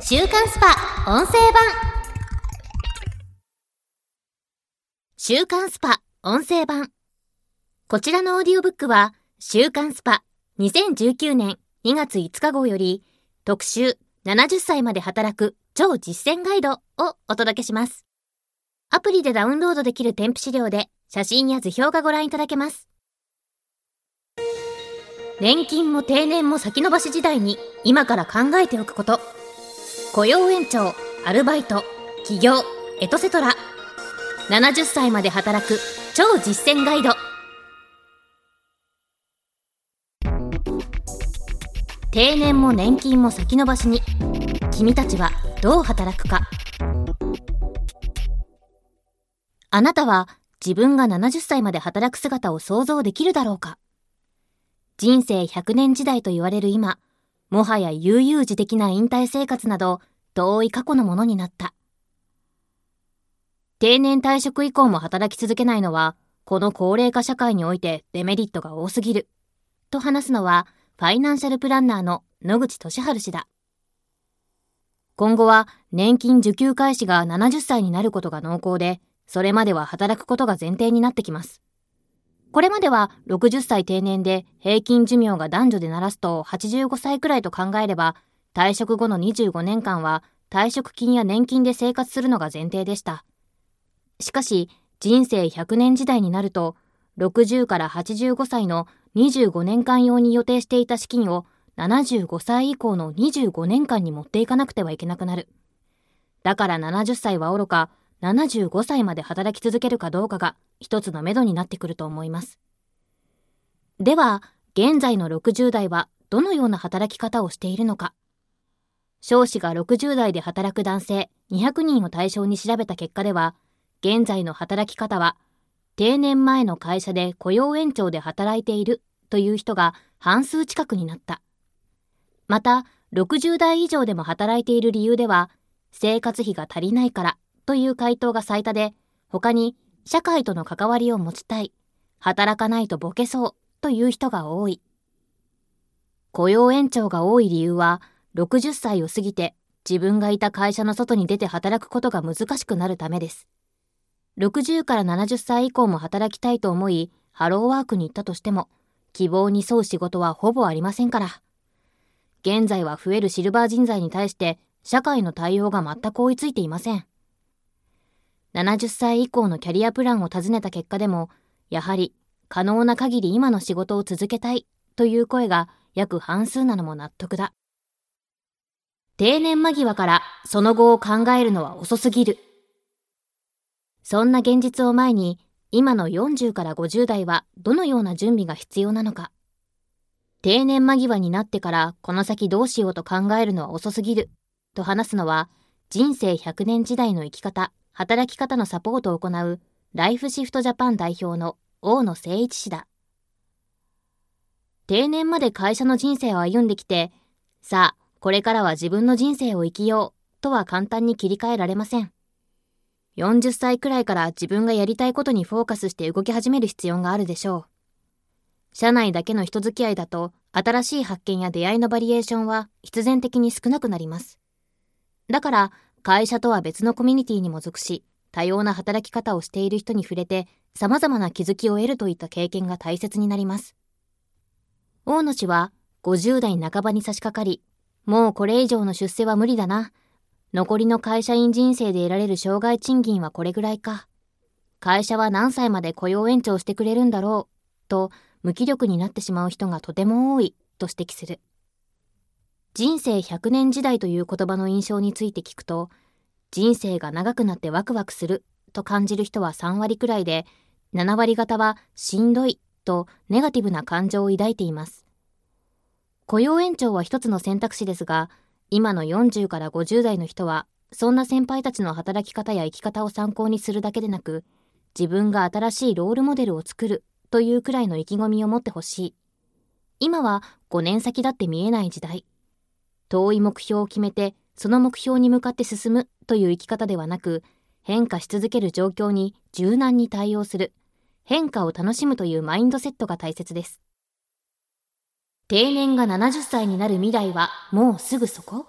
週刊 SPA 音声版週刊 SPA 音声版こちらのオーディオブックは週刊 SPA 2019年2月5日号より特集70歳まで働く超実践ガイドをお届けします。アプリでダウンロードできる添付資料で写真や図表がご覧いただけます。年金も定年も先延ばし時代に今から考えておくこと。雇用延長、アルバイト、起業、エトセトラ。70歳まで働く超実践ガイド。定年も年金も先延ばしに。君たちはどう働くか。あなたは自分が70歳まで働く姿を想像できるだろうか人生100年時代と言われる今、もはや悠々自適な引退生活など遠い過去のものになった。定年退職以降も働き続けないのは、この高齢化社会においてデメリットが多すぎる。と話すのは、ファイナンシャルプランナーの野口俊治氏だ。今後は年金受給開始が70歳になることが濃厚で、それまでは働くことが前提になってきます。これまでは60歳定年で平均寿命が男女でならすと85歳くらいと考えれば、退職後の25年間は退職金や年金で生活するのが前提でした。しかし、人生100年時代になると、60から85歳の25年間用に予定していた資金を75歳以降の25年間に持っていかなくてはいけなくなる。だから70歳は愚か、75歳まで働き続けるかどうかが一つの目処になってくると思います。では、現在の60代はどのような働き方をしているのか。少子が60代で働く男性200人を対象に調べた結果では、現在の働き方は、定年前の会社で雇用延長で働いているという人が半数近くになった。また、60代以上でも働いている理由では、生活費が足りないからという回答が最多で、他に社会との関わりを持ちたい、働かないとボケそうという人が多い。雇用延長が多い理由は、60歳を過ぎて自分がいた会社の外に出て働くことが難しくなるためです。60から70歳以降も働きたいと思い、ハローワークに行ったとしても、希望に沿う仕事はほぼありませんから。現在は増えるシルバー人材に対して社会の対応が全く追いついていません。70歳以降のキャリアプランを尋ねた結果でも、やはり可能な限り今の仕事を続けたいという声が約半数なのも納得だ。定年間際からその後を考えるのは遅すぎる。そんな現実を前に、今の40から50代はどのような準備が必要なのか。定年間際になってからこの先どうしようと考えるのは遅すぎる。と話すのは、人生100年時代の生き方働き方のサポートを行うライフシフトジャパン代表の大野誠一氏だ。定年まで会社の人生を歩んできて、さあ、これからは自分の人生を生きようとは簡単に切り替えられません。40歳くらいから自分がやりたいことにフォーカスして動き始める必要があるでしょう。社内だけの人付き合いだと、新しい発見や出会いのバリエーションは必然的に少なくなります。だから、会社とは別のコミュニティにも属し、多様な働き方をしている人に触れて、様々な気づきを得るといった経験が大切になります。大野氏は、50代半ばに差し掛かり、もうこれ以上の出世は無理だな。残りの会社員人生で得られる障害賃金はこれぐらいか。会社は何歳まで雇用延長してくれるんだろう、と無気力になってしまう人がとても多い、と指摘する。人生100年時代という言葉の印象について聞くと、人生が長くなってワクワクすると感じる人は3割くらいで、7割方はしんどいとネガティブな感情を抱いています。雇用延長は一つの選択肢ですが、今の40から50代の人は、そんな先輩たちの働き方や生き方を参考にするだけでなく、自分が新しいロールモデルを作るというくらいの意気込みを持ってほしい。今は5年先だって見えない時代。遠い目標を決めて、その目標に向かって進むという生き方ではなく、変化し続ける状況に柔軟に対応する、変化を楽しむというマインドセットが大切です。定年が70歳になる未来はもうすぐそこ？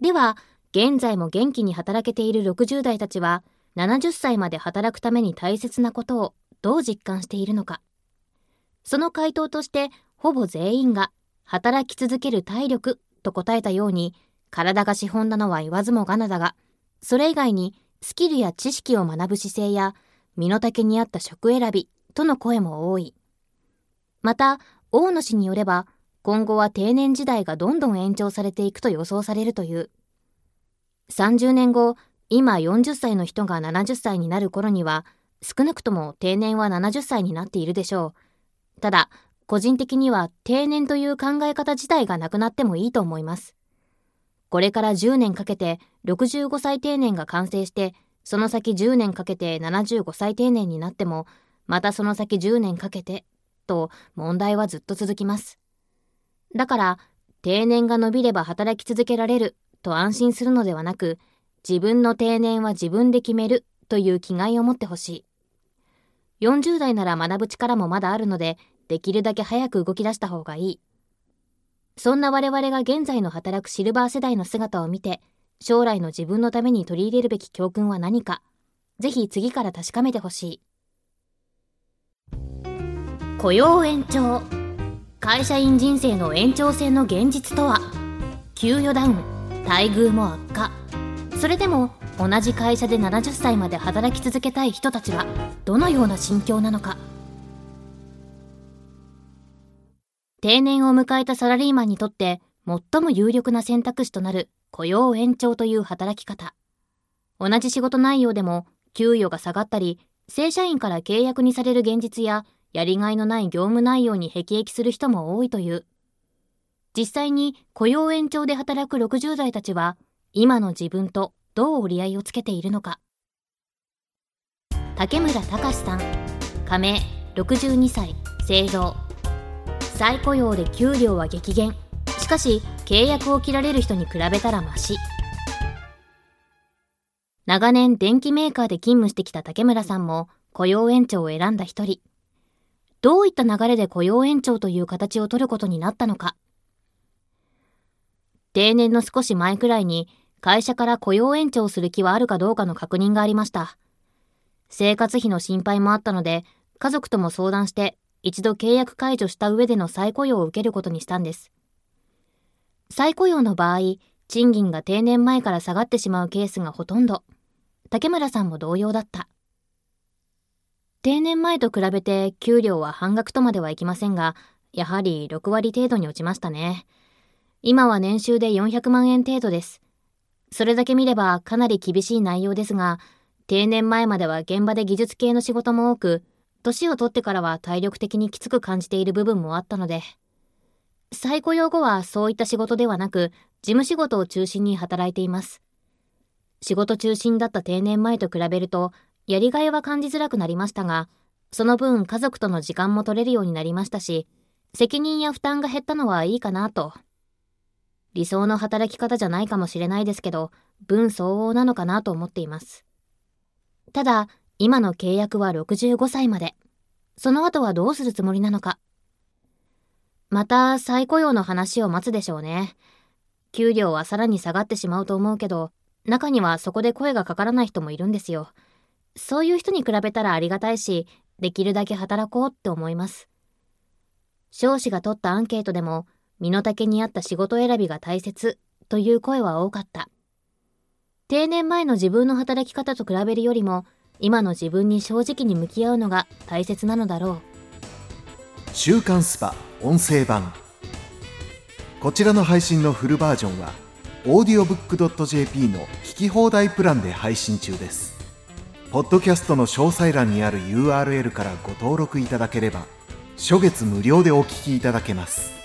では、現在も元気に働けている60代たちは、70歳まで働くために大切なことをどう実感しているのか。その回答として、ほぼ全員が働き続ける体力と答えたように、体が資本なのは言わずもがなだが、それ以外にスキルや知識を学ぶ姿勢や、身の丈に合った職選びとの声も多い。また、大野氏によれば、今後は定年時代がどんどん延長されていくと予想されるという。30年後、今40歳の人が70歳になる頃には、少なくとも定年は70歳になっているでしょう。ただ、個人的には定年という考え方自体がなくなってもいいと思います。これから10年かけて65歳定年が完成して、その先10年かけて75歳定年になっても、またその先10年かけて、と問題はずっと続きます。だから、定年が伸びれば働き続けられると安心するのではなく、自分の定年は自分で決めるという気概を持ってほしい。40代なら学ぶ力もまだあるので、できるだけ早く動き出した方がいい。そんな我々が現在の働くシルバー世代の姿を見て、将来の自分のために取り入れるべき教訓は何か、ぜひ次から確かめてほしい。雇用延長。会社員人生の延長線の現実とは、給与ダウン、待遇も悪化。それでも同じ会社で70歳まで働き続けたい人たちはどのような心境なのか。定年を迎えたサラリーマンにとって最も有力な選択肢となる雇用延長という働き方。同じ仕事内容でも給与が下がったり、正社員から契約にされる現実ややりがいのない業務内容に辟易する人も多いという。実際に雇用延長で働く60代たちは今の自分とどう折り合いをつけているのか。竹村隆さん、加盟62歳、製造。再雇用で給料は激減。しかし、契約を切られる人に比べたらマシ。長年電機メーカーで勤務してきた竹村さんも雇用延長を選んだ一人。どういった流れで雇用延長という形を取ることになったのか。定年の少し前くらいに会社から雇用延長する気はあるかどうかの確認がありました。生活費の心配もあったので、家族とも相談して一度契約解除した上での再雇用を受けることにしたんです。再雇用の場合、賃金が定年前から下がってしまうケースがほとんど。竹村さんも同様だった。定年前と比べて給料は半額とまではいきませんが、やはり6割程度に落ちましたね。今は年収で400万円程度です。それだけ見ればかなり厳しい内容ですが、定年前までは現場で技術系の仕事も多く、年を取ってからは体力的にきつく感じている部分もあったので、再雇用後はそういった仕事ではなく、事務仕事を中心に働いています。仕事中心だった定年前と比べると、やりがいは感じづらくなりましたが、その分家族との時間も取れるようになりましたし、責任や負担が減ったのはいいかなと。理想の働き方じゃないかもしれないですけど、分相応なのかなと思っています。ただ、今の契約は65歳まで。その後はどうするつもりなのか。また再雇用の話を待つでしょうね。給料はさらに下がってしまうと思うけど、中にはそこで声がかからない人もいるんですよ。そういう人に比べたらありがたいし、できるだけ働こうって思います。少子が取ったアンケートでも、身の丈に合った仕事選びが大切という声は多かった。定年前の自分の働き方と比べるよりも、今の自分に正直に向き合うのが大切なのだろう。週刊スパ音声版。こちらの配信のフルバージョンは audiobook.jp の聞き放題プランで配信中です。ポッドキャストの詳細欄にある URL からご登録いただければ初月無料でお聞きいただけます。